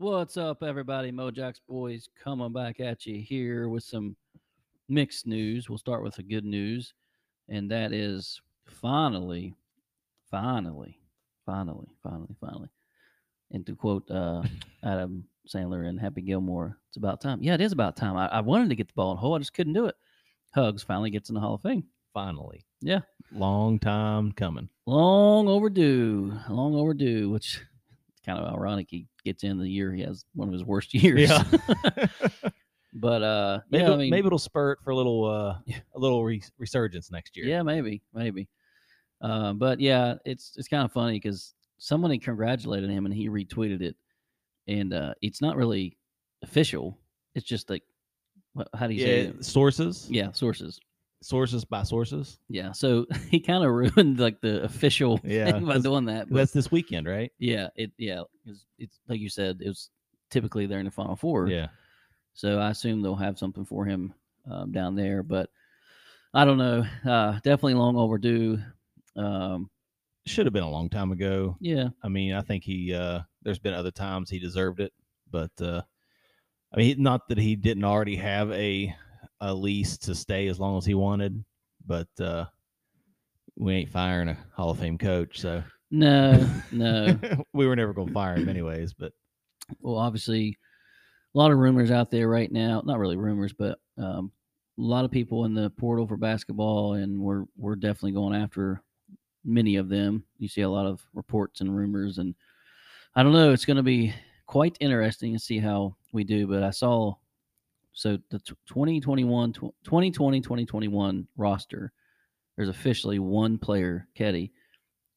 What's up, everybody? Mojax Boys coming back at you here with some mixed news. We'll start with the good news, and that is finally, finally, finally, finally, finally. And to quote uh, Adam Sandler and Happy Gilmore, it's about time. Yeah, it is about time. I, I wanted to get the ball in the hole, I just couldn't do it. Hugs finally gets in the Hall of Fame. Finally. Yeah. Long time coming. Long overdue. Long overdue, which it's kind of ironic. He gets in the year he has one of his worst years. Yeah. but uh, maybe, yeah, I mean, maybe it'll spurt for a little uh, a little re- resurgence next year. Yeah, maybe, maybe. Uh, but yeah, it's it's kind of funny because somebody congratulated him and he retweeted it, and uh, it's not really official. It's just like, what, how do you say? It? sources. Yeah, sources. Sources by sources. Yeah, so he kind of ruined like the official Yeah, thing by doing that. but- That's this weekend, right? yeah, it yeah. it's like you said, it was typically they're in the final four. Yeah. So I assume they'll have something for him um, down there, but I don't know. Uh, definitely long overdue. Um, Should have been a long time ago. yeah, I mean, I think he. uh There's been other times he deserved it, but uh I mean, not that he didn't already have a a lease to stay as long as he wanted, but uh we ain't firing a Hall of Fame coach, so no, no. we were never going to fire him anyways. But well, obviously, a lot of rumors out there right now. Not really rumors, but um, a lot of people in the portal for basketball, and we're we're definitely going after many of them. You see a lot of reports and rumors, and I don't know. It's going to be quite interesting to see how we do. But I saw so the 2021, 2020, 2021 roster. There's officially one player, Ketty,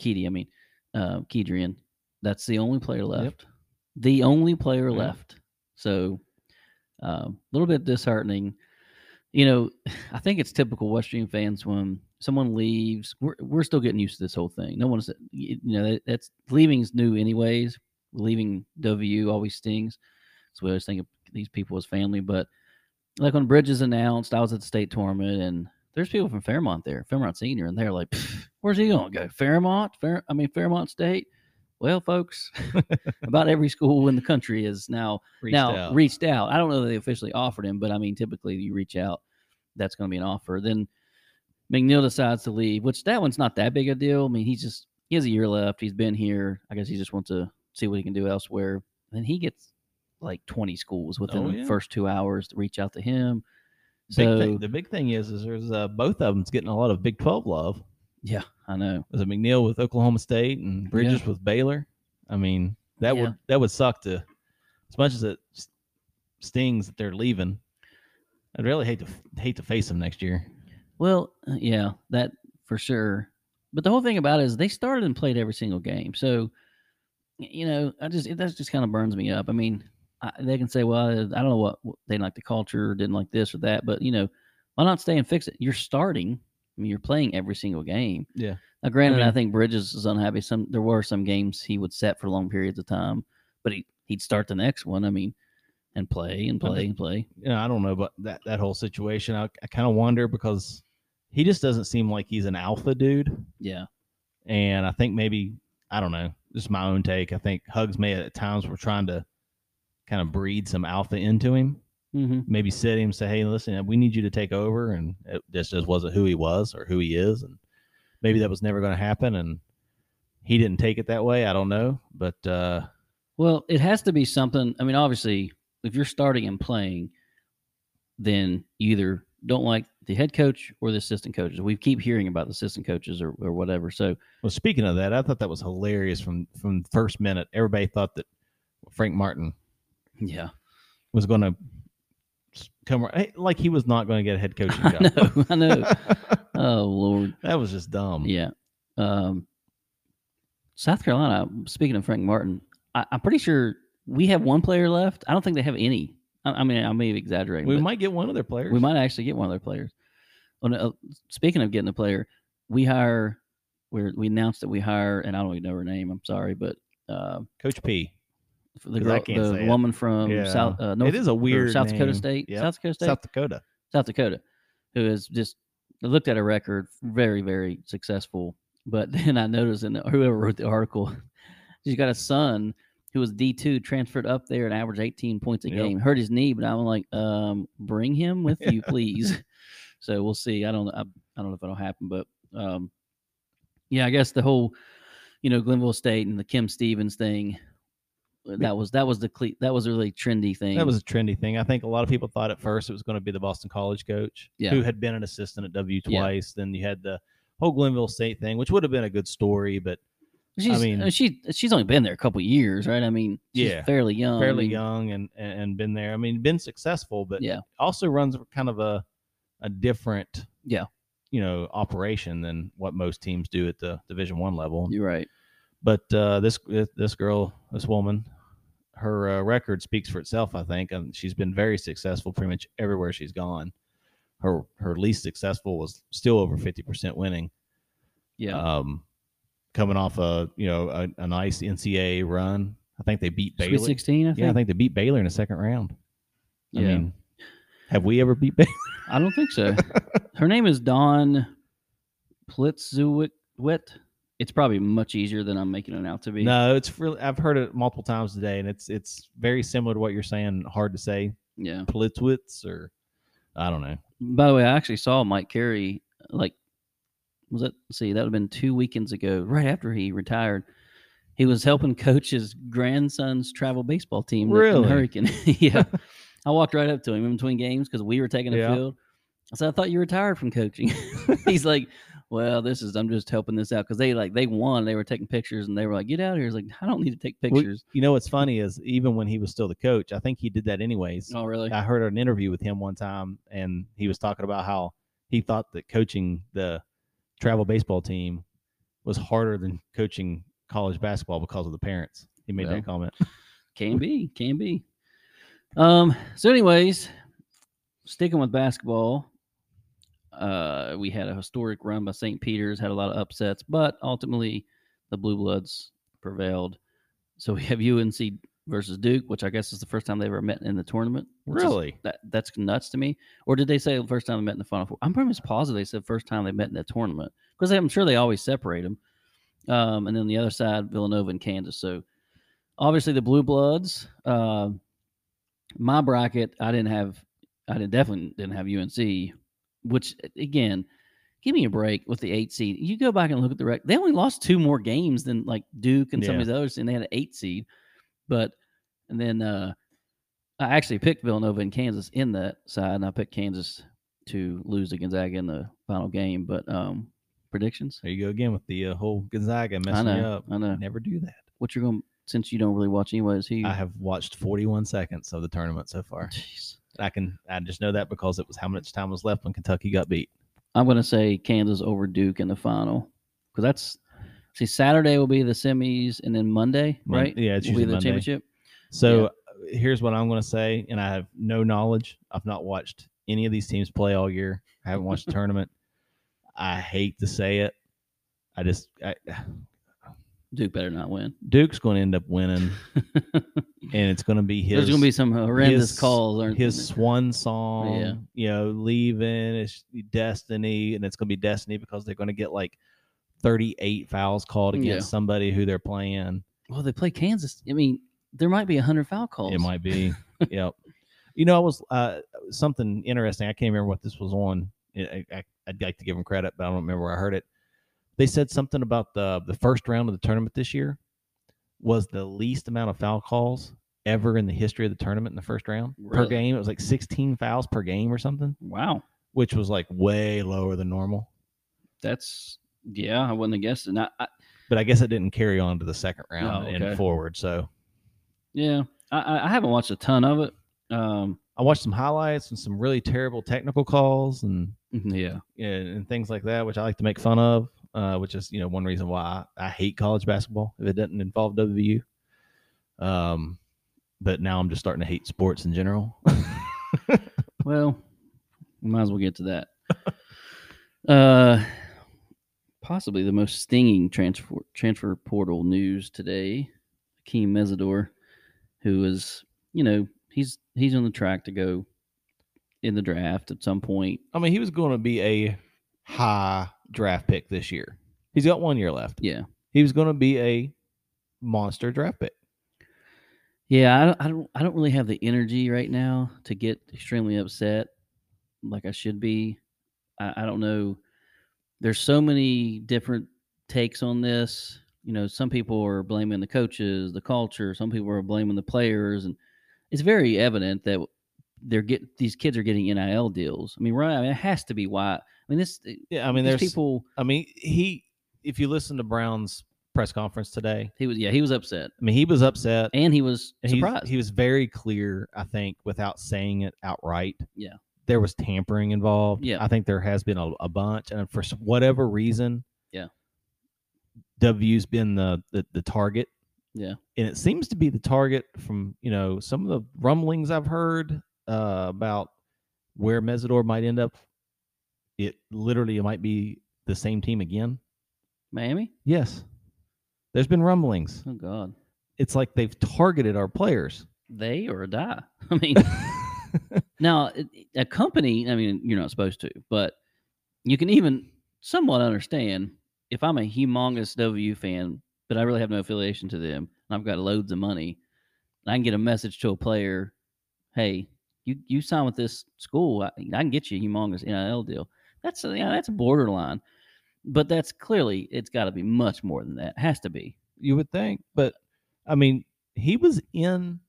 Keedy, I mean, uh, Kedrian. That's the only player left. The only player Yeah. left. So a little bit disheartening. You know, I think it's typical West Stream fans when someone leaves. We're we're still getting used to this whole thing. No one's you know that, that's leaving's new anyways. Leaving W always stings. So we always think of these people as family. But like when Bridges announced, I was at the state tournament and there's people from Fairmont there, Fairmont Senior, and they're like, "Where's he going to go? Fairmont? Fair? I mean Fairmont State." Well, folks, about every school in the country is now reached now out. reached out. I don't know that they officially offered him, but I mean, typically you reach out, that's going to be an offer. Then McNeil decides to leave, which that one's not that big a deal. I mean, he's just he has a year left. He's been here. I guess he just wants to see what he can do elsewhere. And then he gets like 20 schools within Oh, the first two hours to reach out to him. Big So thing, the big thing is, is there's uh, both of them's getting a lot of Big Twelve love. yeah, I know. There's a McNeil with Oklahoma State and Bridges with Baylor. I mean, that Yeah. would that would suck to as much as it stings that they're leaving. I'd really hate to hate to face them next year. Well, uh, yeah, that for sure. But the whole thing about it is they started and played every single game. So, you know, I just it, that just kind of burns me up. I mean, I, they can say, well, I don't know what what- they didn't like the culture, or didn't like this or that, but you know, why not stay and fix it? You're starting. I mean, you're playing every single game. Yeah. Now, granted, I, mean- think Bridges is unhappy. Some there were some games he would set for long periods of time, but he he'd start the next one. I mean, and play and play and play. You know, I don't know about that that whole situation. I, I kind of wonder because he just doesn't seem like he's an alpha dude, Yeah. and I think maybe I don't know. This is my own take. I think Hugs may at times were trying to kind of breed some alpha into him. Mm-hmm. maybe sit him, say, "Hey, listen, we need you to take over," and it just just wasn't who he was or who he is, and maybe that was never going to happen, and he didn't take it that way. I don't know, but uh, Well, it has to be something. I mean, obviously, if you're starting and playing, then you either don't like the head coach or the assistant coaches. We keep hearing about the assistant coaches or, or whatever. So, well, speaking of that, I thought that was hilarious from from the first minute. Everybody thought that Frank Martin yeah, was going to come like he was not going to get a head coaching I job. know, I know. oh Lord, that was just dumb. yeah. Um, South Carolina. Speaking of Frank Martin, I, I'm pretty sure we have one player left. I don't think they have any. I, I mean, I may be exaggerating. we might get one of their players. We might actually get one of their players. Oh, uh, speaking of getting a player, we hire. We we announced that we hire, and I don't even know her name. I'm sorry, but uh, Coach P. the girl, the say it. woman from Yeah. South uh, North, it is a weird South Dakota. State, Yep. South Dakota State, South Dakota. South Dakota, who is just I looked at a record, very very successful. But then I noticed in the, whoever wrote the article, she's got a son who was D two, transferred up there and averaged 18 points a Yep. game. Hurt his knee, but I'm like, um, bring him with you, please. so we'll see. I don't, I, I don't know if it'll happen, but um, yeah, I guess the whole, you know, Glenville State and the Kim Stephens thing. That was that was the cle- that was a really trendy thing. That was a trendy thing. I think a lot of people thought at first it was going to be the Boston College coach, Yeah. who had been an assistant at W Yeah. twice. Then you had the whole Glenville State thing, which would have been a good story, but She's, mean- uh, she she's only been there a couple years, right? I mean, she's Yeah. fairly young. I fairly mean, young and and and been there. I mean, been successful, but Yeah. also runs kind of a a different Yeah. you know operation than what most teams do at the Division One level. You're right. But uh, this this girl, this woman, her uh, record speaks for itself. I think, and she's been very successful pretty much everywhere she's gone. Her her least successful was still over fifty percent winning. Yeah. Um, coming off a you know a, a nice NCAA run. I think they beat Sweet Baylor. 16, I think. Yeah, I think they beat Baylor in the second round. I Yeah. mean, have we ever beat Baylor? I don't think so. Her name is Dawn Plitzuweit. It's probably much easier than I'm making it out to be. No, it's really. I've heard it multiple times today, and it's it's very similar to what you're saying. Hard to say. Yeah. Plitzwitz or I don't know. By the way, I actually saw Mike Carey. Like, was that? see, that would have been two weekends ago, right after he retired. He was helping coach his grandson's travel baseball team. Really? Hurricane. yeah. I walked right up to him in between games because we were taking the Yeah. field. I said, I thought you retired from coaching. He's like, Well, this is I'm just helping this out because they like they won. They were taking pictures and they were like, Get out of here. He's like, I don't need to take Well, pictures. You know what's funny is even when he was still the coach, I think he did that anyways. oh, really? I heard an interview with him one time, and he was talking about how he thought that coaching the travel baseball team was harder than coaching college basketball because of the parents. He made Well. that comment. Can be, can be. Um. So, anyways, sticking with basketball, uh, we had a historic run by St. Peter's, had a lot of upsets, but ultimately the Blue Bloods prevailed. So we have UNC versus Duke, which I guess is the first time they ever met in the tournament. which is- Really? that that's nuts to me. Or did they say the first time they met in the Final Four? I'm pretty much positive they said first time they met in the tournament because I'm sure they always separate them. Um, and then the other side, Villanova and Kansas. So obviously the Blue Bloods. Uh, my bracket, I didn't have. I didn't definitely didn't have UNC, which again, give me a break with the eight seed. You go back and look at the rec. They only lost two more games than like Duke and some of these others, and they had an eight seed. But and then uh, I actually picked Villanova and Kansas in that side, and I picked Kansas to lose to Gonzaga in the final game. But um, predictions? There you go again with the uh, whole Gonzaga I messing me know, up. I know. Never do that. What you're going? Since you don't really watch anyways, who? you- I have watched 41 seconds of the tournament so far. Jeez. I can I just know that because it was how much time was left when Kentucky got beat. I'm going to say Kansas over Duke in the final because that's see Saturday will be the semis, and then Monday, right? yeah, it's will be usually the Monday. championship. So uh, here's what I'm going to say, and I have no knowledge. I've not watched any of these teams play all year. I haven't watched the tournament. I hate to say it. I just I, Duke better not win. Duke's going to end up winning, and it's going to be his. There's going to be some horrendous his- calls. Aren't his swan song. Yeah. You know, leaving it's destiny, and it's going to be destiny because they're going to get like 38 fouls called against Yeah. somebody who they're playing. Well, they play Kansas. I mean, there might be hundred foul calls. It might be. yep. You know, I was uh, something interesting. I can't remember what this was on. I, I, I'd like to give them credit, but I don't remember where I heard it. They said something about the the first round of the tournament this year was the least amount of foul calls ever in the history of the tournament in the first round per game. It was like 16 fouls per game or something, Wow, which was like way lower than normal. that's yeah. I wouldn't have guessed it. Not, I, But I guess it didn't carry on to the second round Oh, and forward. So yeah, I- I, haven't watched a ton of it. Um, I watched some highlights and some really terrible technical calls and yeah, you and things like that, which I like to make fun of, uh, which is you know one reason why I, I hate college basketball if it doesn't involve WVU. Um, but now I'm just starting to hate sports in general. Well, we might as well get to that. uh, possibly the most stinging transfer transfer portal news today. Akeem Mesidor, who is, you know, he's he's on the track to go in the draft at some point. I mean, he was going to be a high draft pick this year. He's got one year left. Yeah, He was going to be a monster draft pick. Yeah, I don't, I don't I don't really have the energy right now to get extremely upset like I should be. I, I don't know. There's so many different takes on this. You know, some people are blaming the coaches, the culture. Some people are blaming the players, and it's very evident that they're get these kids are getting NIL deals. I mean, right? I mean, it has to be why. I mean, this. Yeah, I mean, there's people. I mean, he. If you listen to Brown's press conference today, He was yeah, he was upset, I mean, he was upset. and he was and he- surprised. He was very clear, I think, without saying it outright. Yeah. There was tampering involved. Yeah. I think there has been a, a bunch. And for whatever reason, Yeah. W's been the, the, the target. Yeah. And it seems to be the target from, you know, some of the rumblings I've heard uh, about where Mesidor might end up. It literally might be the same team again. Miami. Yes. There's been rumblings. Oh God, It's like they've targeted our players. they or die. I mean, now a company. I mean, you're not supposed to, but you can even somewhat understand if I'm a humongous W fan, but I really have no affiliation to them, and I've got loads of money, and I can get a message to a player, "Hey, you you sign with this school, I, I can get you a humongous NIL deal." That's yeah, that's borderline, but that's clearly it's got to be much more than that. It has to be. you would think. But I mean, he was in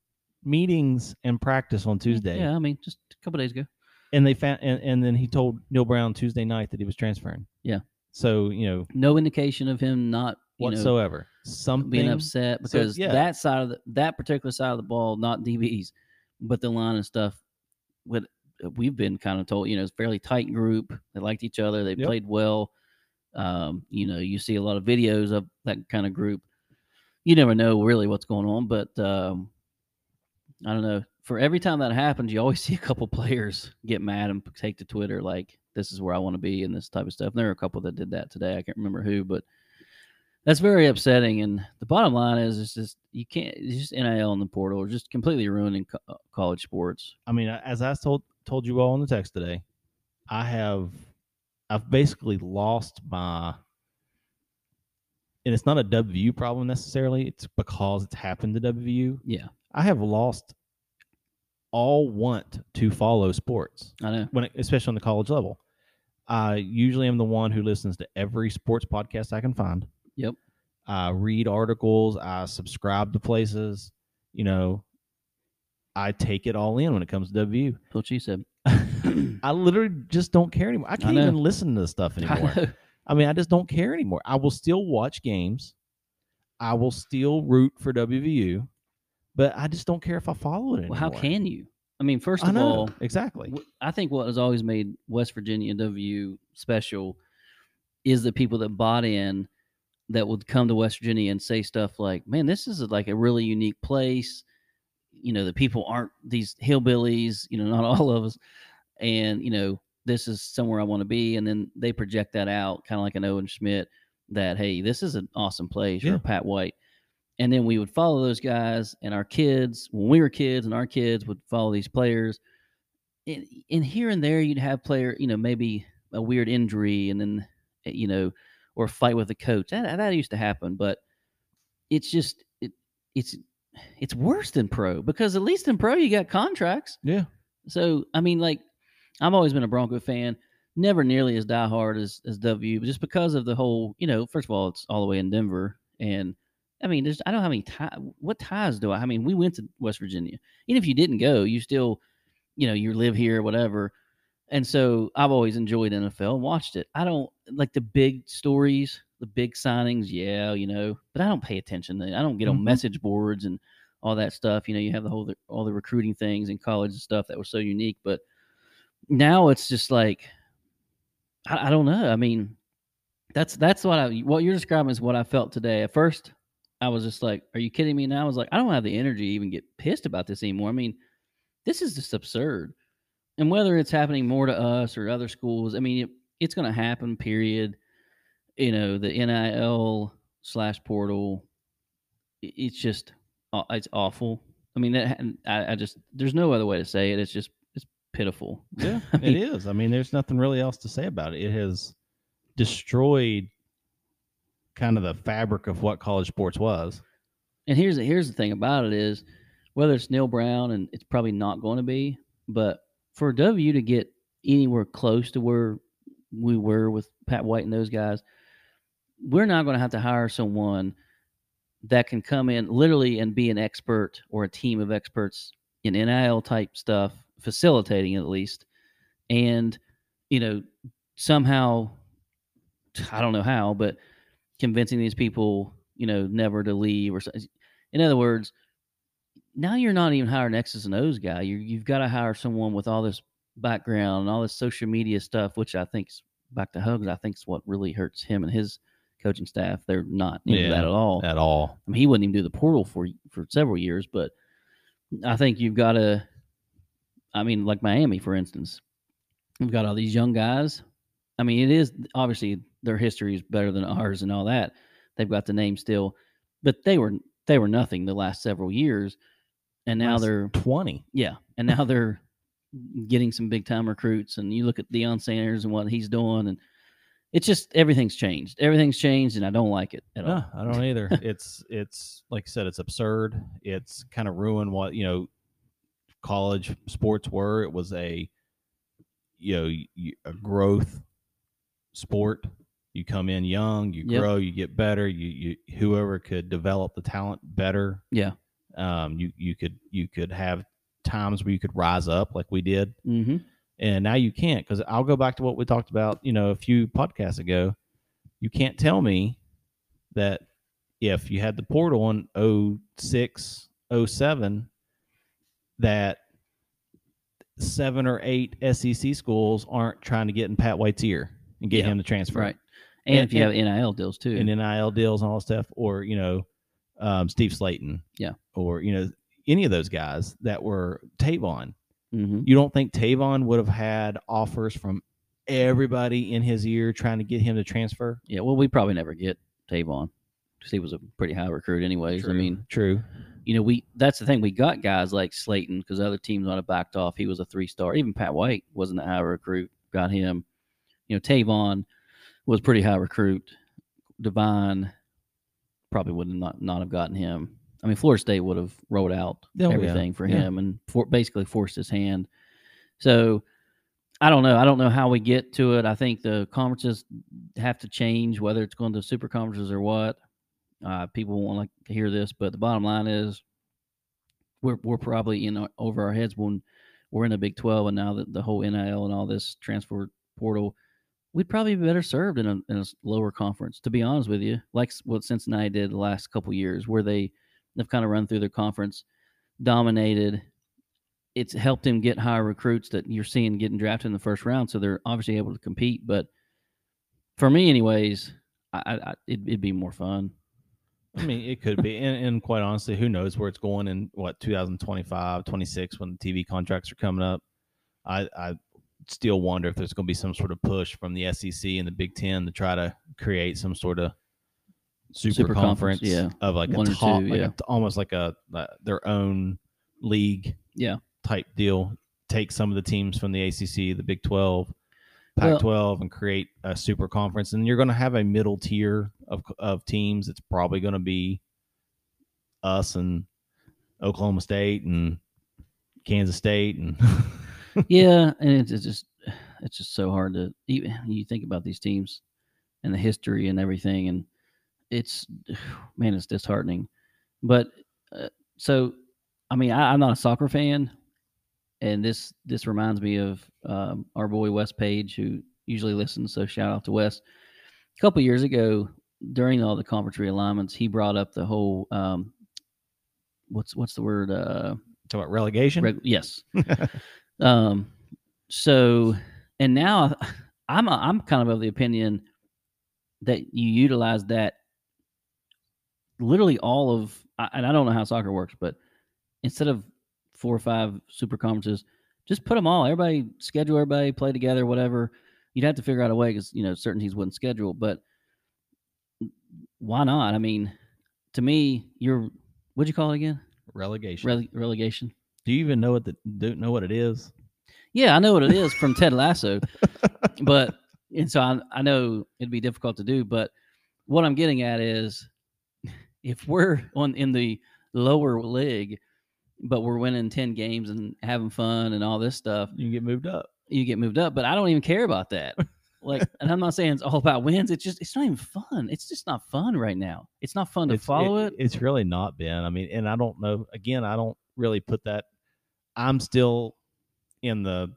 meetings and practice on Tuesday, Yeah, I mean, just a couple days ago. and they found, and, and then he told Neal Brown Tuesday night that he was transferring. Yeah. So you know No indication of him not you know, whatsoever something being upset So, because yeah. that side of the, that particular side of the ball, not DBs, but the line and stuff. What we've been kind of told, you know, it's a fairly tight group. They liked each other. They Yep. played well. Um, you know, you see a lot of videos of that kind of group. You never know really what's going on, but um, I don't know. For every time that happens, you always see a couple players get mad and take to Twitter like, "This is where I want to be" and this type of stuff. And there are a couple that did that today. I can't remember who, but that's very upsetting. And the bottom line is, it's just you can't. It's just NIL in the portal, just completely ruining co- uh, college sports. I mean, as I told told you all in the text today, I have I've basically lost my and it's not a WU problem necessarily, it's because it's happened to WU. Yeah, I have lost all want to follow sports I know. when it, especially on the college level. I usually am the one who listens to every sports podcast I can find. Yep. I read articles, I subscribe to places, you know, I take it all in when it comes to WU. That's what she said. I literally just don't care anymore. I can't know. even listen to this stuff anymore. know. I mean, I just don't care anymore. I will still watch games. I will still root for WVU, but I just don't care if I follow it anymore. Well, how can you? I mean, first I of know all, exactly? I think what has always made West Virginia and WU special is the people that bought in that would come to West Virginia and say stuff like, "Man, this is like a really unique place." You know, the people aren't these hillbillies. You know, not all of us, and you know, this is somewhere I want to be. And then they project that out, kind of like an Owen Schmidt, that hey, this is an awesome place, or Yeah. a Pat White. And then we would follow those guys, and our kids, when we were kids, and our kids would follow these players and, and here and there you'd have player, you know, maybe a weird injury and then, eh, you know, or fight with the coach. That that used to happen, but it's just it it's it's worse than pro because at least in pro you got contracts. Yeah. So I mean, like I've always been a Bronco fan, never nearly as diehard as as W, but just because of the whole, you know, first of all, it's all the way in Denver, and I mean, there's I don't have any ties. What ties do I? I mean, we went to West Virginia. Even if you didn't go, you still, you know, you live here, whatever. And so I've always enjoyed NFL and watched it. I don't like the big stories, the big signings, yeah, you know, but I don't pay attention. I don't get on Mhm. message boards and all that stuff. You know, you have the whole all the recruiting things in college and stuff that was so unique. But now it's just like I, I don't know. I mean, that's that's what I what you're describing is what I felt today. At first, I was just like, "Are you kidding me?" Now I was like, "I don't have the energy to even get pissed about this anymore." I mean, this is just absurd. And whether it's happening more to us or other schools, I mean, it, it's going to happen. Period. You know, the NIL slash portal. It's just, it's awful. I mean, that I, I just there's no other way to say it. It's just it's pitiful. Yeah, I mean, is. I mean, there's nothing really else to say about it. It has destroyed kind of the fabric of what college sports was. And here's the, here's the thing about it is, whether it's Neal Brown and it's probably not going to be, but for W to get anywhere close to where we were with Pat White and those guys, we're not going to have to hire someone that can come in literally and be an expert or a team of experts in NIL type stuff, facilitating at least, and you know somehow I don't know how, but convincing these people, you know, never to leave or in other words, now you're not even hiring X's and O's guy. You you've got to hire someone with all this background and all this social media stuff, which I think's back to Hugs. I think's what really hurts him and his coaching staff. They're not into Yeah, that at all. at all. I mean, he wouldn't even do the portal for for several years, but I think you've got to. I mean, like Miami, for instance, we've got all these young guys. I mean, it is obviously their history is better than ours and all that. They've got the name still, but they were they were nothing the last several years, and now Last they're twenty. yeah, and now they're getting some big time recruits. And you look at Deion Sanders and what he's doing, and it's just everything's changed. Everything's changed, and I don't like it at all. I don't either. it's it's like I said, it's absurd. It's kind of ruined what you know college sports were. It was a you know a growth sport. You come in young, you Yep. grow, you get better. You you whoever could develop the talent better. Yeah. Um, you you could you could have times where you could rise up like we did Mm-hmm. And now you can't because i'll go back to what we talked about you know a few podcasts ago you can't tell me that if you had the portal in 06 07 that seven or eight sec schools aren't trying to get in pat white's ear and get Yeah, him to transfer Right. And, And- if you have NIL deals too. and nil deals and all that stuff or you know um, steve slaton Yeah. or you know any of those guys that were tavon mm-hmm. you don't think Tavon would have had offers from everybody in his ear trying to get him to transfer? Yeah. Well, we probably never get Tavon because he was a pretty high recruit, anyways. I mean, true. you know, we that's the thing. We got guys like Slaton because other teams might have backed off. He was a three star. Even Pat White wasn't a high recruit. Got him. You know, Tavon was pretty high recruit. Divine probably would not not have gotten him. I mean, Florida State would have rolled out Oh, yeah. everything for Yeah. him and for, basically forced his hand. So I don't know. I don't know how we get to it. I think the conferences have to change, whether it's going to super conferences or what. Uh, people won't like to hear this, but the bottom line is we're we're probably in our, over our heads when we're in a Big Twelve, and now that the whole NIL and all this transfer portal, we'd probably be better served in a, in a lower conference. To be honest with you, like what Cincinnati did the last couple years, where they they've kind of run through their conference, dominated. It's helped them get higher recruits that you're seeing getting drafted in the first round, so they're obviously able to compete. But for me, anyways, I, I it'd, it'd be more fun. I mean, it could be. And, and quite honestly, who knows where it's going in what 2025, 26 when the TV contracts are coming up. I, I still wonder if there's going to be some sort of push from the SEC and the Big Ten to try to create some sort of super, Super conference, yeah. of like One a top, two, like yeah. a, almost like a uh, their own league Yeah. type deal. Take some of the teams from the ACC, the Big 12, Pac 12, and create a super conference. And you're going to have a middle tier of, of teams. It's probably going to be us and Oklahoma State and Kansas State. And yeah, and it's, it's just it's just so hard to even you think about these teams and the history and everything, and it's man, it's disheartening. But uh, so, I mean, I, I'm not a soccer fan, and this this reminds me of um, our boy Wes Page, who usually listens. So shout out to Wes. A couple years ago, during all the conference realignments, he brought up the whole um, what's what's the word uh, talk about relegation. Reg- yes. um. So, and now I'm I'm kind of of the opinion that you utilize that literally all of, I- and I don't know how soccer works, but instead of four or five super conferences, just put them all. Everybody schedule everybody play together, whatever. You'd have to figure out a way because you know certain teams wouldn't schedule, but why not? I mean, to me, you're what'd you call it again? relegation. Rele- relegation. Do you even know what the don't know what it is? Yeah, I know what it is from Ted Lasso, but and so I, I know it'd be difficult to do. But what I'm getting at is, if we're on in the lower league, but we're winning 10 games and having fun and all this stuff, You get moved up. you get moved up. But I don't even care about that. Like, and I'm not saying it's all about wins. It's just, it's not even fun. It's just not fun right now. It's not fun to It's- follow it. It's really not been. I mean, and I don't know. Again, I don't really put that. I'm still in the.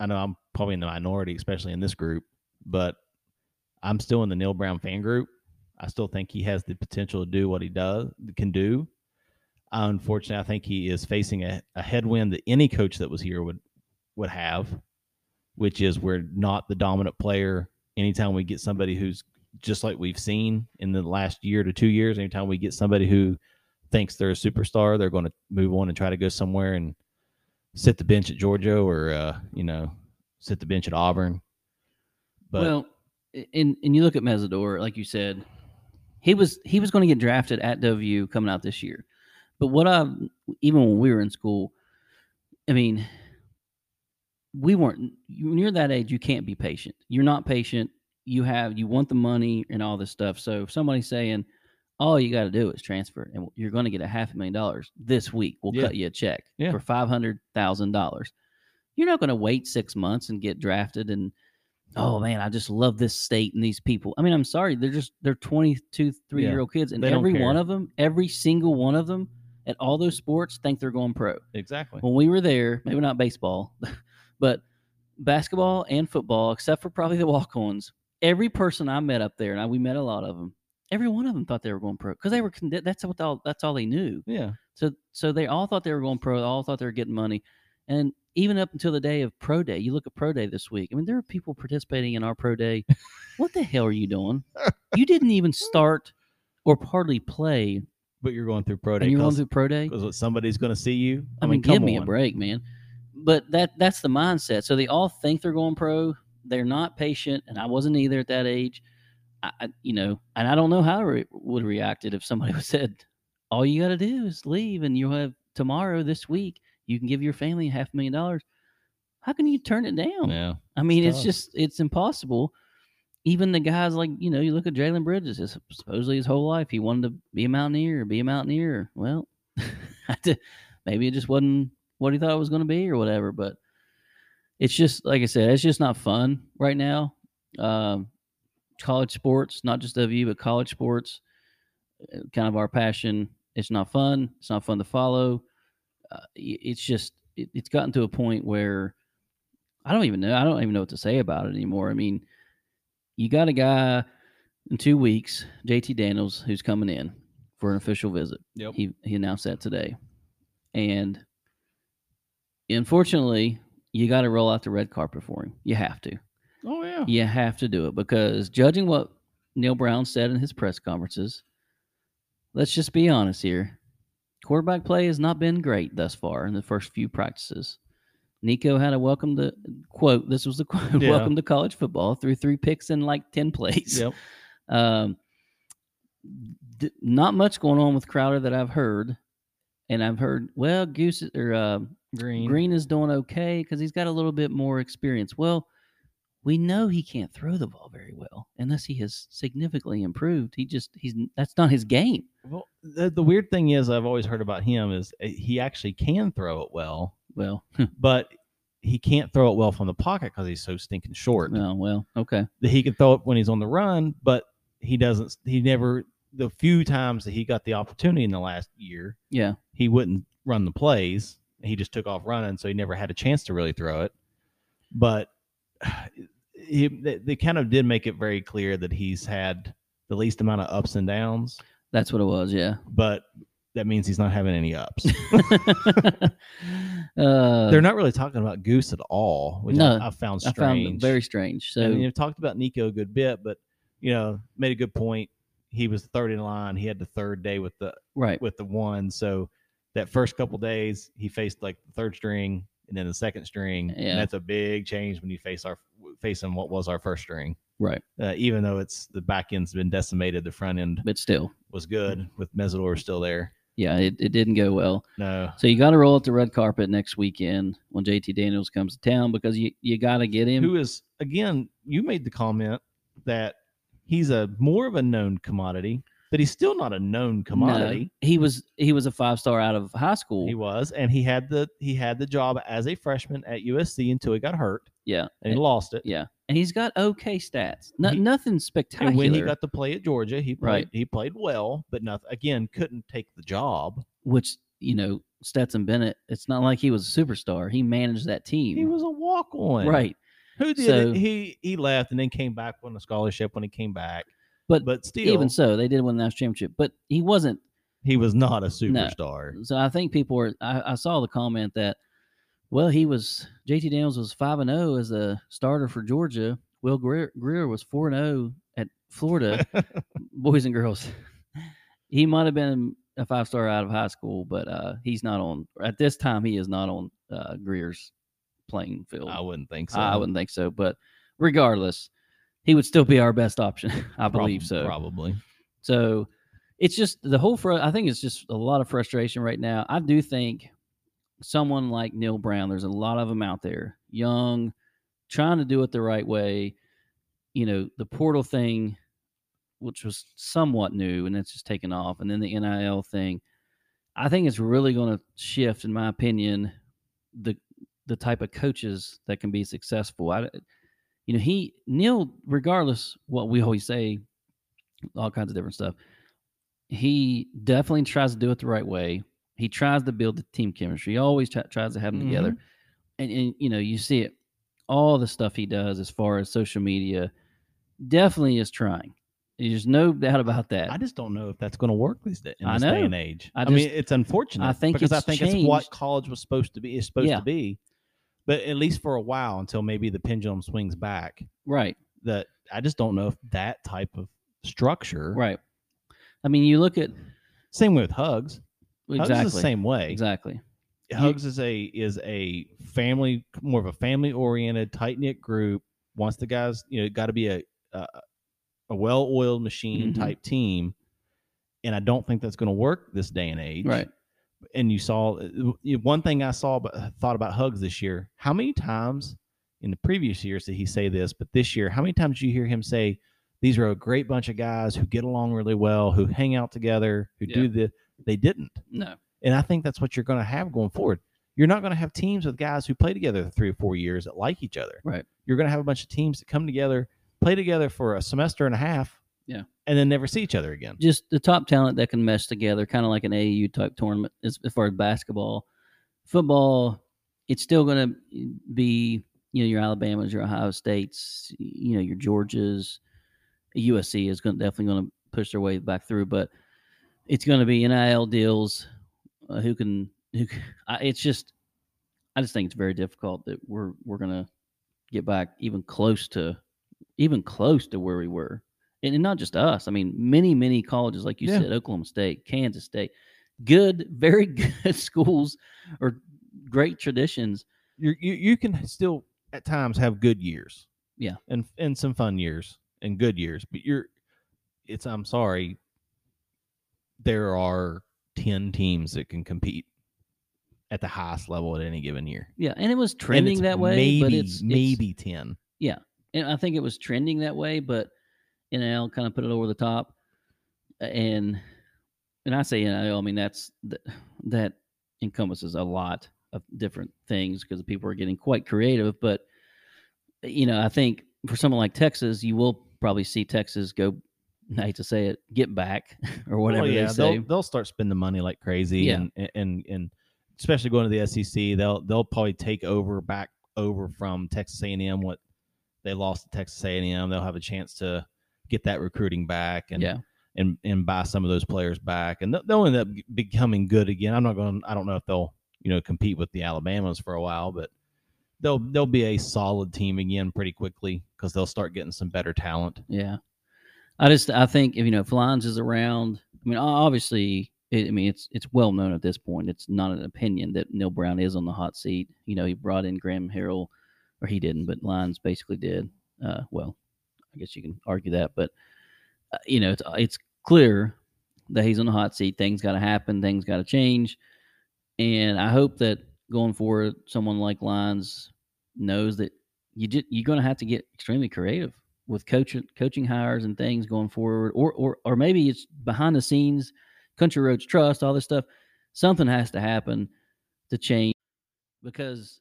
I know I'm probably in the minority, especially in this group, but I'm still in the Neal Brown fan group. I still think he has the potential to do what he does can do. Unfortunately, I think he is facing a, a headwind that any coach that was here would would have, which is we're not the dominant player. Anytime we get somebody who's just like we've seen in the last year to two years, anytime we get somebody who thinks they're a superstar, they're going to move on and try to go somewhere and sit the bench at Georgia or uh, you know sit the bench at Auburn. But well, and and you look at Mesidor, like you said, he was he was going to get drafted at WU coming out this year. But what I even when we were in school, I mean, we weren't. When you're that age, you can't be patient. You're not patient. You have you want the money and all this stuff. So if somebody's saying, all you got to do is transfer, and you're going to get a half a million dollars this week. We'll Yeah. cut you a check Yeah. for five hundred thousand dollars. You're not going to wait six months and get drafted and oh man, I just love this state and these people. I mean, I'm sorry, they're just they're 22, three Yeah, year old kids, and every one of them, every single one of them at all those sports think they're going pro. exactly. When we were there, maybe not baseball, but basketball and football, except for probably the walk ons, every person I met up there, and I, we met a lot of them. Every one of them thought they were going pro because they were. That's what all. That's all they knew. yeah. So so they all thought they were going pro. They all thought they were getting money, and even up until the day of pro day, you look at pro day this week. I mean, there are people participating in our pro day. what the hell are you doing? You didn't even start or hardly play, But you're going through pro day and you're going through pro day. Because somebody's going to see you. I mean, give me a break, man. But that that's the mindset. So they all think they're going pro. They're not patient, and I wasn't either at that age. I, I you know, and I don't know how I re- would have reacted if somebody said, "All you got to do is leave, and you'll have tomorrow this week. You can give your family half a million dollars." How can you turn it down? Yeah. I mean, it's tough. just it's impossible. Even the guys like you know, you look at Jalen Bridges. His, supposedly his whole life he wanted to be a mountaineer, be a mountaineer. Well, maybe it just wasn't what he thought it was going to be, or whatever. But it's just like I said, it's just not fun right now. Um, college sports, not just WU, but college sports, uh, kind of our passion. It's not fun. It's not fun to follow. Uh, it's just it, it's gotten to a point where I don't even know. I don't even know what to say about it anymore. I mean, you got a guy in two weeks, JT Daniels, who's coming in for an official visit. Yep. He he announced that today, and unfortunately, you got to roll out the red carpet for him. You have to. Oh yeah. You have to do it because judging what Neal Brown said in his press conferences, let's just be honest here. Quarterback play has not been great thus far in the first few practices. Nico had a welcome to quote. This was the quote. Yeah. Welcome to college football. Through three picks in like ten plays. Yep. Um, d- not much going on with Crowder that I've heard, and I've heard well, Goose or uh, Greene. Greene is doing okay because he's got a little bit more experience. Well, we know he can't throw the ball very well unless he has significantly improved. He just he's that's not his game. Well, the, the weird thing is, I've always heard about him is uh, he actually can throw it well, Well, but he can't throw it well from the pocket because he's so stinking short. oh well, okay. He can throw it when he's on the run, but he doesn't. He never. The few times that he got the opportunity in the last year, Yeah, he wouldn't run the plays. He just took off running, so he never had a chance to really throw it. But he, they, they kind of did make it very clear that he's had the least amount of ups and downs, that's what it was. Yeah. but that means he's not having any ups. uh, They're not really talking about Goose at all, which No, I, I found I strange. found very strange. So I mean, you've talked about Nico a good bit, but you know, made a good point. He was third in line. He had the third day with the right, with the one. So that first couple days, he faced like the third string and then the second string. Yeah. And that's a big change when you face our facing what was our first string. right, Uh, even though it's the back end's been decimated, the front end but still, was good with Mesidor still there. yeah, it, it didn't go well. No, So you got to roll out the red carpet next weekend when JT Daniels comes to town because you you got to get him. who is again? You made the comment that he's a more of a known commodity but he's still not a known commodity. No, he was he was a five star out of high school. He was, and he had the he had the job as a freshman at USC until he got hurt yeah, and he lost it. yeah, and he's got okay stats. No, He- nothing spectacular. And when he got to play at Georgia, he played Right. he played well, but nothing again couldn't take the job. which you know Stetson Bennett. It's not like he was a superstar. He managed that team. He was a walk on. right, Who did So- it? He he left and then came back won a scholarship when he came back. But, But still even so, they did win the national championship. But he wasn't. he was not a superstar. So I think people were. I, I saw the comment that, well, he was JT Daniels was five and zero as a starter for Georgia. Will Grier, Grier was four and zero at Florida, boys and girls. He might have been a five star out of high school, but uh, he's not on at this time. He is not on uh, Grier's playing field. I wouldn't think so. I wouldn't think so, but regardless, he would still be our best option. I believe so. Probably. So it's just the whole. Fr- I think it's just a lot of frustration right now. I do think someone like Neal Brown. There's a lot of them out there, young, trying to do it the right way. You know, the portal thing, which was somewhat new, and it's just taken off, and then the NIL thing. I think it's really going to shift, in my opinion, the the type of coaches that can be successful. I, you know, he Neal, regardless what we always say, all kinds of different stuff. He definitely tries to do it the right way. He tries to build the team chemistry. He always try, tries to have them together, mm-hmm. and, and you know you see it. All the stuff he does as far as social media, definitely is trying. There's no doubt about that. I just don't know if that's going to work these days in I this day know. and age. I I, mean, it's unfortunate. I think because I think it's what college was supposed to be. Is supposed Yeah. to be, but at least for a while until maybe the pendulum swings back. right, That I just don't know if that type of structure. right. I mean, you look at Same way with Hugs. exactly Hugs is the same way. exactly. Hugs is a is a family more of a family oriented, tight knit group. Wants the guys, you know, got to be a a, a well oiled machine Mhm. type team, and I don't think that's going to work this day and age. Right. And you saw uh, one thing I saw, but thought about Hugs this year. How many times in the previous years did he say this? But this year, how many times did you hear him say, "These are a great bunch of guys who get along really well, who hang out together, who Yeah. do the." They didn't. No, And I think that's what you're going to have going forward. You're not going to have teams with guys who play together three or four years that like each other. Right. You're going to have a bunch of teams that come together, play together for a semester and a half. Yeah. And then never see each other again. just the top talent that can mesh together, kind of like an AAU type tournament as, as far as basketball. Football, it's still going to be, you know, your Alabamas, your Ohio States, you know, your Georgias, USC is going definitely going to push their way back through, but it's going to be NIL deals. Uh, who can? Who? c- I, it's just, I just think it's very difficult that we're we're going to get back even close to, even close to where we were and, and not just us. I mean, many, many colleges, like you Yeah. said, Oklahoma State, Kansas State, good, very good schools or great traditions. You're, you you can still at times have good years. Yeah. And and some fun years and good years, but you're it's I'm sorry there are 10 teams that can compete at the highest level at any given year. Yeah, and it was trending that way, Maybe but it's it's- maybe 10. and I think it was trending that way, but NIL kind of put it over the top, and and I say NIL, I mean that's that, that encompasses a lot of different things because people are getting quite creative. But you know, I think for someone like Texas, you will probably see Texas go. I hate to say it, get back or whatever Well, yeah, they say. They'll, they'll start spending money like crazy, Yeah. and, and and especially going to the SEC, they'll they'll probably take over back over from Texas A&M what they lost to Texas A&M. They'll have a chance to get that recruiting back and yeah, and and buy some of those players back, and they'll, they'll end up becoming good again. I'm not going. I don't know if they'll you know compete with the Alabamas for a while, but they'll they'll be a solid team again pretty quickly because they'll start getting some better talent. Yeah, I just I think if you know if Lyons is around, I mean obviously it, I mean it's it's well known at this point. It's not an opinion that Neal Brown is on the hot seat. You know he brought in Graham Harrell, or he didn't, but Lyons basically did. Uh, well, I guess you can argue that, but uh, you know it's it's clear that he's on the hot seat. Things got to happen. Things got to change, and I hope that going forward, someone like Lyons knows that you just you're going to have to get extremely creative with coaching coaching hires and things going forward, or or or maybe it's behind the scenes, Country Roads Trust, all this stuff. Something has to happen to change because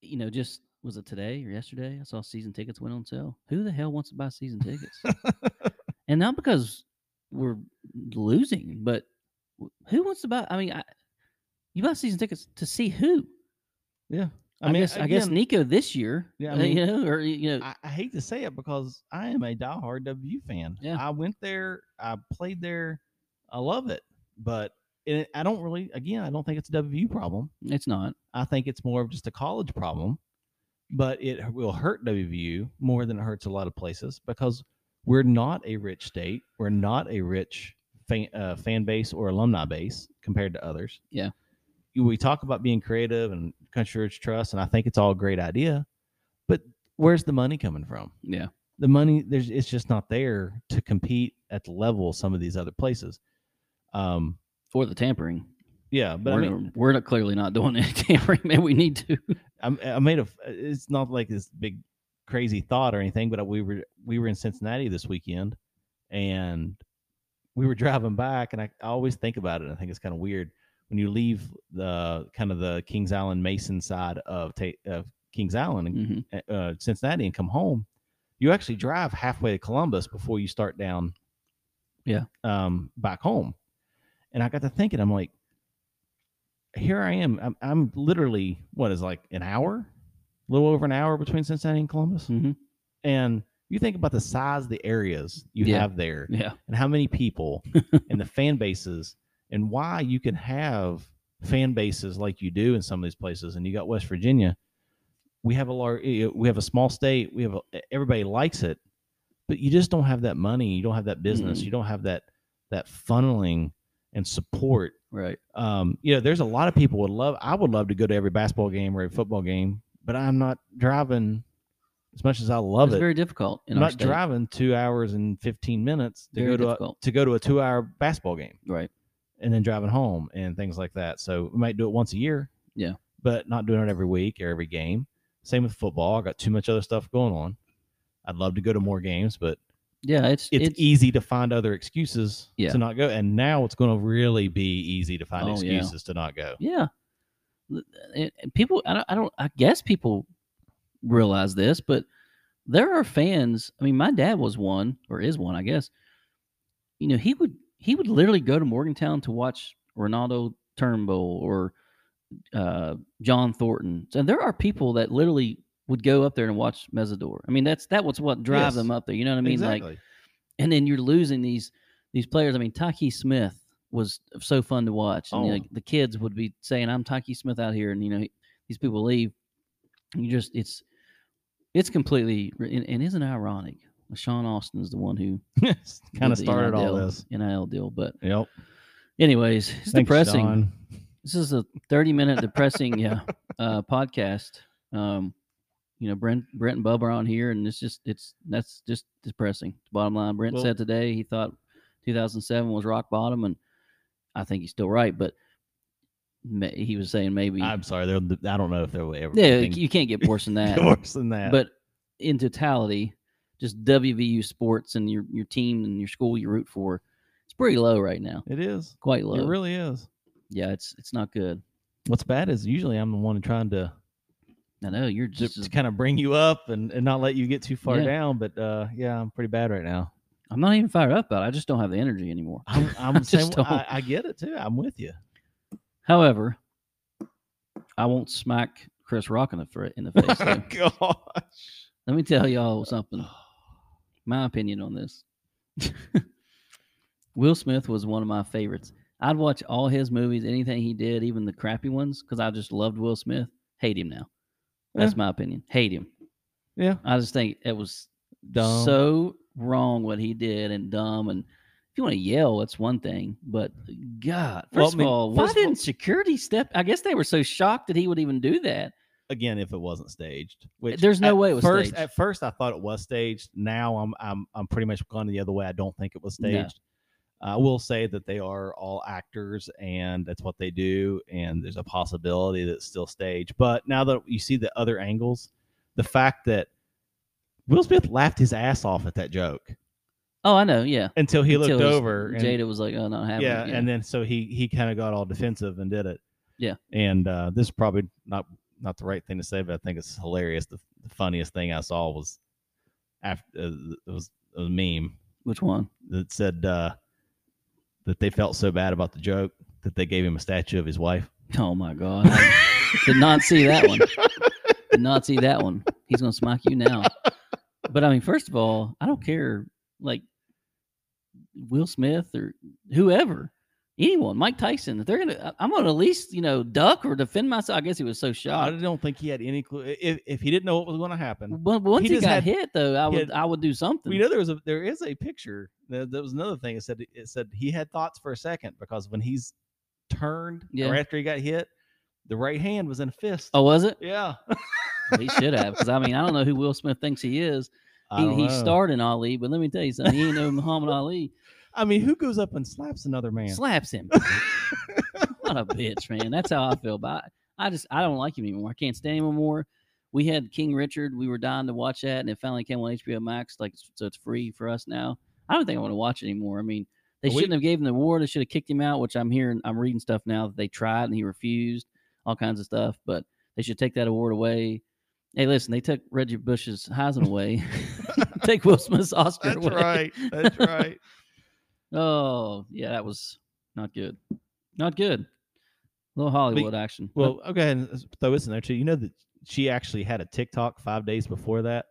you know just was it today or yesterday? I saw season tickets went on sale. Who the hell wants to buy season tickets? and not because we're losing, but who wants to buy? I mean, I, you buy season tickets to see who? yeah. I, guess I guess Nico this year. Yeah, I uh, mean, you know, or you know, I, I hate to say it because I am a diehard WU fan. Yeah. I went there, I played there, I love it, but it, I don't really. Again, I don't think it's a WU problem. it's not. I think it's more of just a college problem, but it will hurt WVU more than it hurts a lot of places because we're not a rich state. We're not a rich fan, uh, fan base or alumni base compared to others. Yeah. We talk about being creative and Country Roads Trust, and I think it's all a great idea, but where's the money coming from? Yeah, The money there's it's just not there to compete at the level of some of these other places. Um, or the tampering. Yeah, but we're, mean, we're not clearly not doing any tampering. Maybe we need to. I'm, I made a. It's not like this big crazy thought or anything, but we were we were in Cincinnati this weekend, and we were driving back, and I, I always think about it. I think it's kind of weird when you leave the kind of the Kings Island Mason side of Ta- of Kings Island and hmm uh, Cincinnati and come home. You actually drive halfway to Columbus before you start down. Yeah. Um, back home, and I got to thinking, I'm like, here I am. I'm, I'm literally what is like an hour, a little over an hour between Cincinnati and Columbus, hmm and you think about the size of the areas you Yeah. have there, Yeah, and how many people and the fan bases and why you can have fan bases like you do in some of these places. And you got west virginia. We have a large we have a small state. We have a, everybody likes it. But you just don't have that money. You don't have that business. Mm. you don't have that that funneling and support right. um you know there's a lot of people would love i would love to go to every basketball game or every football game but i'm not driving as much as i love it's it very difficult i'm not state. driving two hours and 15 minutes to Very go to a, to go to a two hour basketball game Right. and then driving home and things like that. So we might do it once a year. Yeah. But not doing it every week or every game. Same with football. I got too much other stuff going on. I'd love to go to more games, but Yeah, it's it's, it's, easy to find other excuses Yeah. to not go. And now it's going to really be easy to find Oh, yeah. excuses to not go. Yeah, and people. I don't, I don't. I guess people realize this, but there are fans. I mean, my dad was one, or is one, I guess. You know, he would he would literally go to Morgantown to watch Renaldo Turnbull or uh, John Thornton. And there are people that literally would go up there and watch Mesador. I mean, that's that was what drive Yes. them up there. You know what I mean? Like exactly. and then you're losing these these players. I mean, Taki Smith was so fun to watch, and you know, Oh. the kids would be saying, "I'm Taki Smith out here," and you know he- these people leave. You just it's it's completely and, and isn't it ironic? Sean Austin is the one who kind of started all NIL this. NIL deal, but Yep. anyways, it's Thanks, depressing. Sean. This is a 30 minute depressing yeah, uh, podcast. Um, you know, Brent, Brent and Bubba are on here, and it's just it's that's just depressing. Bottom line, Brent Well- said today he thought 2007 was rock bottom, and I think he's still right. But he was saying maybe I'm sorry. I don't know if there will ever yeah, you can't get worse than that. worse than that. but in totality, just WVU sports and your your team and your school you root for, it's pretty low right now. it is. Quite low. It really is. yeah, it's it's not good. What's bad is usually I'm the one trying to I know you're just to kind of bring you up and, and not let you get too far Yeah. down. But uh, yeah, I'm pretty bad right now. I'm not even fired up about it. I just don't have the energy anymore. I'm, I'm I the just way- don't. I, I get it too. I'm with you. However, I won't smack Chris Rock in the, fr- in the face. Gosh. Let me tell y'all something. My opinion on this. Will Smith was one of my favorites. I'd watch all his movies, anything he did, even the crappy ones, because I just loved Will Smith. Hate him now. That's Yeah. my opinion. Hate him. Yeah. I just think it was Dumb. so wrong what he did and dumb. And if you want to yell, that's one thing. But uh, God, first Well, I of mean, all, why first of all- didn't security step? I guess they were so shocked that he would even do that. Again, if it wasn't staged, which There's no way it was first. staged. At first, I thought it was staged. Now, I'm I'm I'm pretty much gone the other way. I don't think it was No. I will say that they are all actors, and that's what they do. And there's a possibility that it's still staged. But now that you see the other angles, the fact that Will Smith laughed his ass off at that joke Oh, I know. Yeah. until he Until looked his- over. and- Jada was like, "Oh, not having yeah, it." and then so he he kind of got all defensive and did it. Yeah. and uh, this is probably not not the right thing to say, but I think it's hilarious. The, the funniest thing I saw was after uh, it was a meme which one? that said uh, that they felt so bad about the joke that they gave him a statue of his wife. Oh my god! I did not see that one. Did not see that one. He's gonna smack you now. But I mean, first of all, I don't care. Like Will Smith or whoever, anyone, Mike Tyson. If they're gonna, I'm gonna at least you know duck or defend myself. I guess he was so shocked. I don't think he had any clue. If if he didn't know what was going to happen, But once he, just got had- hit, though, I would had- I would do something. we know there was a there is a picture. There, there was another thing. It said it said he had thoughts for a second because when he's turned Yeah. or after he got hit, the right hand was in a fist. oh, was it? yeah. he should have because I mean I don't know who Will Smith thinks he is. He, he starred in Ali, but let me tell you something. He ain't no Muhammad Ali. I mean, who goes up and slaps another man? Slaps him. what a bitch, man. That's how I feel about. I just I don't like him anymore. I can't stand him anymore. We had King Richard. We were dying to watch that, and it finally came on HBO Max. Like so, it's free for us now. I don't think I want to watch it anymore. I mean, they We- shouldn't have gave him the award. They should have kicked him out. Which I'm hearing. I'm reading stuff now that they tried and he refused. All kinds of stuff, but they should take that award away. Hey, listen, they took Reggie Bush's Heisman away. take Will Smith's Oscar away. That's away. right. That's right. Oh, yeah, that was not good. Not good. A little Hollywood action. Well, go ahead and s- throw this in there too. You know that she actually had a TikTok five days before that,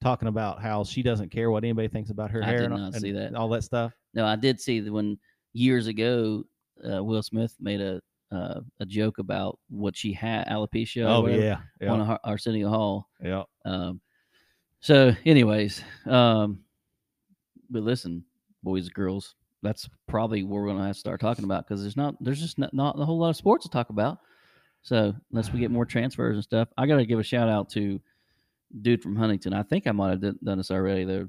talking about how she doesn't care what anybody thinks about her I hair did and, not see that. all that stuff. no, I did see that when years ago, uh, Will Smith made a uh, a joke about what she had alopecia. oh whatever, yeah, yeah, on Ar- Arsenio Hall. yeah. Um, so, anyways, um, but listen, boys and girls, that's probably we're going to have to start talking about because there's not there's just not, not a whole lot of sports to talk about. So unless we get more transfers and stuff, I got to give a shout out to dude from Huntington. I think I might have done done this already. though.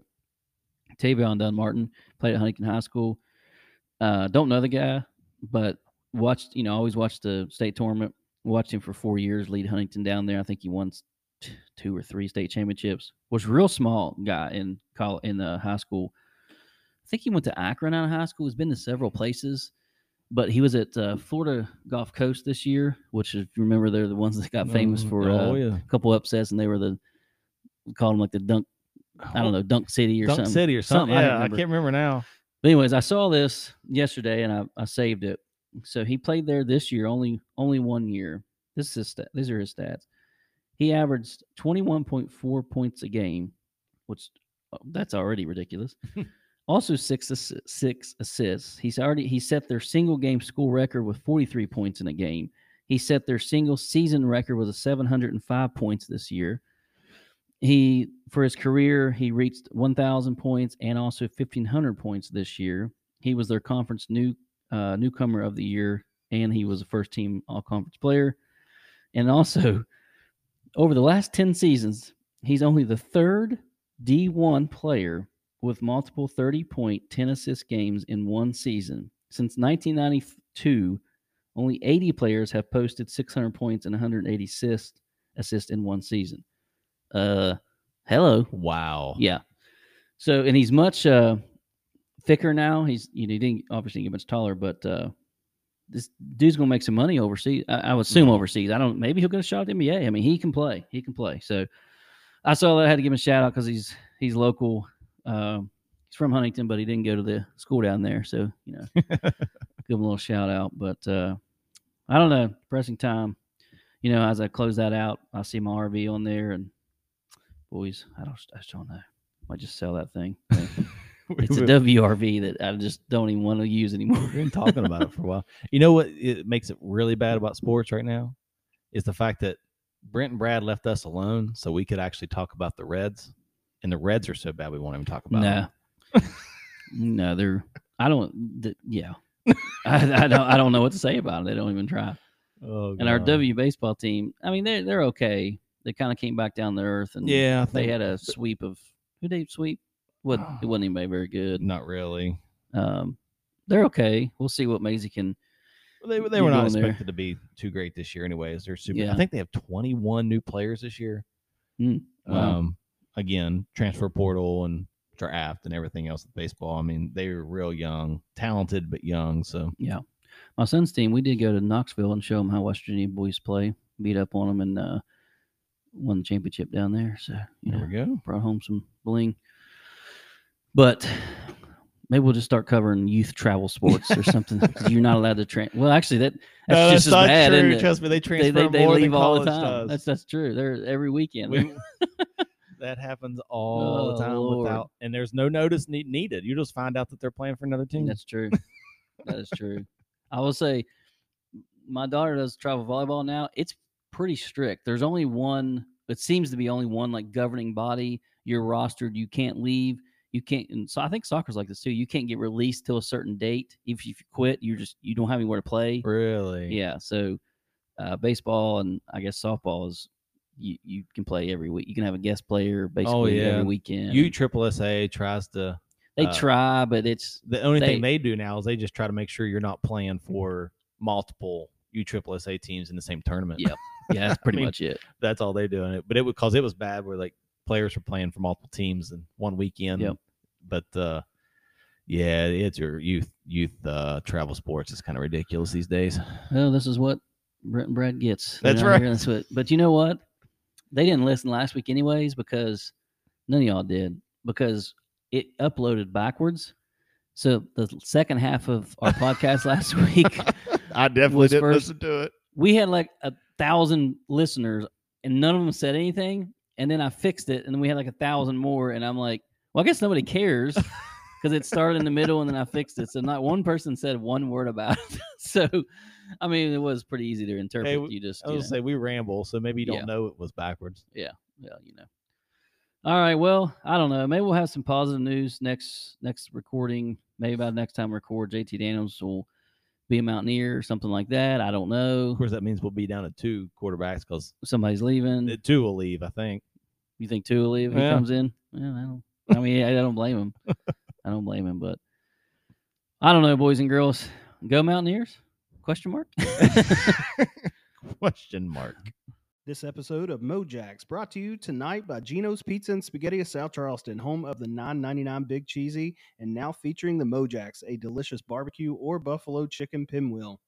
Tavian Dunn-Martin played at Huntington High School. Uh, don't know the guy, but watched you know always watched the state tournament. Watched him for four years, lead Huntington down there. I think he won t- two or three state championships. Was real small guy in college in the high school. I think he went to Akron out of high school. He's been to several places, but he was at uh, Florida Gulf Coast this year, which if you remember, they're the ones that got famous Mm, for oh uh, yeah, a couple upsets, and they were the we called them like the dunk. I don't know, Dunk City or something. Dunk something. City or something. something, I Yeah, don't I, can't remember now. But anyways, I saw this yesterday and I, I saved it. So he played there this year, only only one year. This is his stat, these are his stats. He averaged twenty one point four points a game, which uh, that's already ridiculous. also six six assists. He's already he set their single game school record with forty three points in a game. He set their single season record with a seven hundred and five points this year. He for his career he reached 1,000 points and also 1,500 points this year. He was their conference new uh, newcomer of the year, and he was a first team all conference player. And also, over the last 10 seasons, he's only the third D1 player with multiple 30 point, 10 assist games in one season. Since 1992, only 80 players have posted 600 points and 180 assists assist in one season. Uh, hello. Wow. Yeah. So and he's much uh thicker now. He's you know he didn't obviously get much taller, but uh this dude's gonna make some money overseas. I, I would assume Mhm. overseas. I don't maybe he'll get a shot at the NBA. I mean he can play. He can play. So I saw that I had to give him a shout out because he's he's local. Um he's from Huntington, but he didn't go to the school down there. So, you know, give him a little shout out. But uh I don't know, Pressing time. You know, as I close that out, I see my RV on there and boys, I don't I just don't know. Might just sell that thing. It's a WRV that I just don't even want to use anymore. We've been talking about it for a while. You know what it makes it really bad about sports right now is the fact that Brent and Brad left us alone so we could actually talk about the Reds, and the Reds are so bad we won't even talk about. No, them. no, they're. I don't. th- yeah, I, I don't. I don't know what to say about it. They don't even try. Oh, And our W baseball team. I mean, they're they're okay. They kind of came back down to earth, and yeah, I they had a sweep of who they sweep. What it wasn't anybody very good. not really. Um, they're okay. We'll see what Mazey can. Well, They they were not going there. expected to be too great this year, anyways. They're super. Yeah. I think they have 21 new players this year. Mm, wow. Um, again, transfer portal and draft and everything else with baseball. I mean, they were real young, talented but young. So Yeah. My son's team, we did go to Knoxville and show them how West Virginia boys play, beat up on them, and uh, won the championship down there. So, you there know, we go. brought home some bling. But maybe we'll just start covering youth travel sports or something. you're not allowed to train. Well, actually, that that's No, just as not bad. true. Trust me, they They, transfer they, they more leave than all the time. does. That's that's true. They're every weekend. We- that happens all Oh, the time Lord. without, and there's no notice need, needed. You just find out that they're playing for another team. That's true. that is true. I will say, my daughter does travel volleyball now. It's pretty strict. There's only one. It seems to be only one like governing body. You're rostered. You can't leave. You can't. And so I think soccer's like this too. You can't get released till a certain date. If you quit, you just you don't have anywhere to play. really, Yeah. So uh, baseball and I guess softball is you, you can play every week. You can have a guest player basically yeah. every weekend. U Triple SA tries to. they uh, try, but it's The only thing They- they do now is they just try to make sure you're not playing for multiple U Triple SA teams in the same tournament. Yep. Yeah, that's pretty mean, much it. that's all they're doing. It, but it was because it was bad where like players were playing for multiple teams in one weekend. Yep. But uh, yeah, it's your youth youth uh, travel sports is kind of ridiculous these days. Well, this is what Brent and Brad gets. That's right. That's what, but you know what? They didn't listen last week anyways because none of y'all did because it uploaded backwards. So the second half of our podcast last week, I definitely didn't first- listen to it. we had like a thousand listeners and none of them said anything. And then I fixed it and then we had like a thousand more. And I'm like, well, I guess nobody cares because it started in the middle and then I fixed it. So not one person said one word about it. so, I mean, it was pretty easy to interpret. we- you just, I you know, say we ramble, so maybe you don't Yeah. know it was backwards. Yeah yeah, you know. All right. Well, I don't know. Maybe we'll have some positive news next next recording. Maybe by the next time we record, JT Daniels will be a Mountaineer or something like that. I don't know. Of course, that means we'll be down at two quarterbacks because Somebody's leaving. two will leave. I think. You think two will leave? if He comes in. Well, I don't. I mean, I don't blame him. I don't blame him, but I don't know, boys and girls. Go Mountaineers? Question mark. Question mark. This episode of Mojax brought to you tonight by Gino's Pizza and Spaghetti of South Charleston, home of the 9.99 Big Cheesy, and now featuring the Mojax, a delicious barbecue or buffalo chicken pinwheel.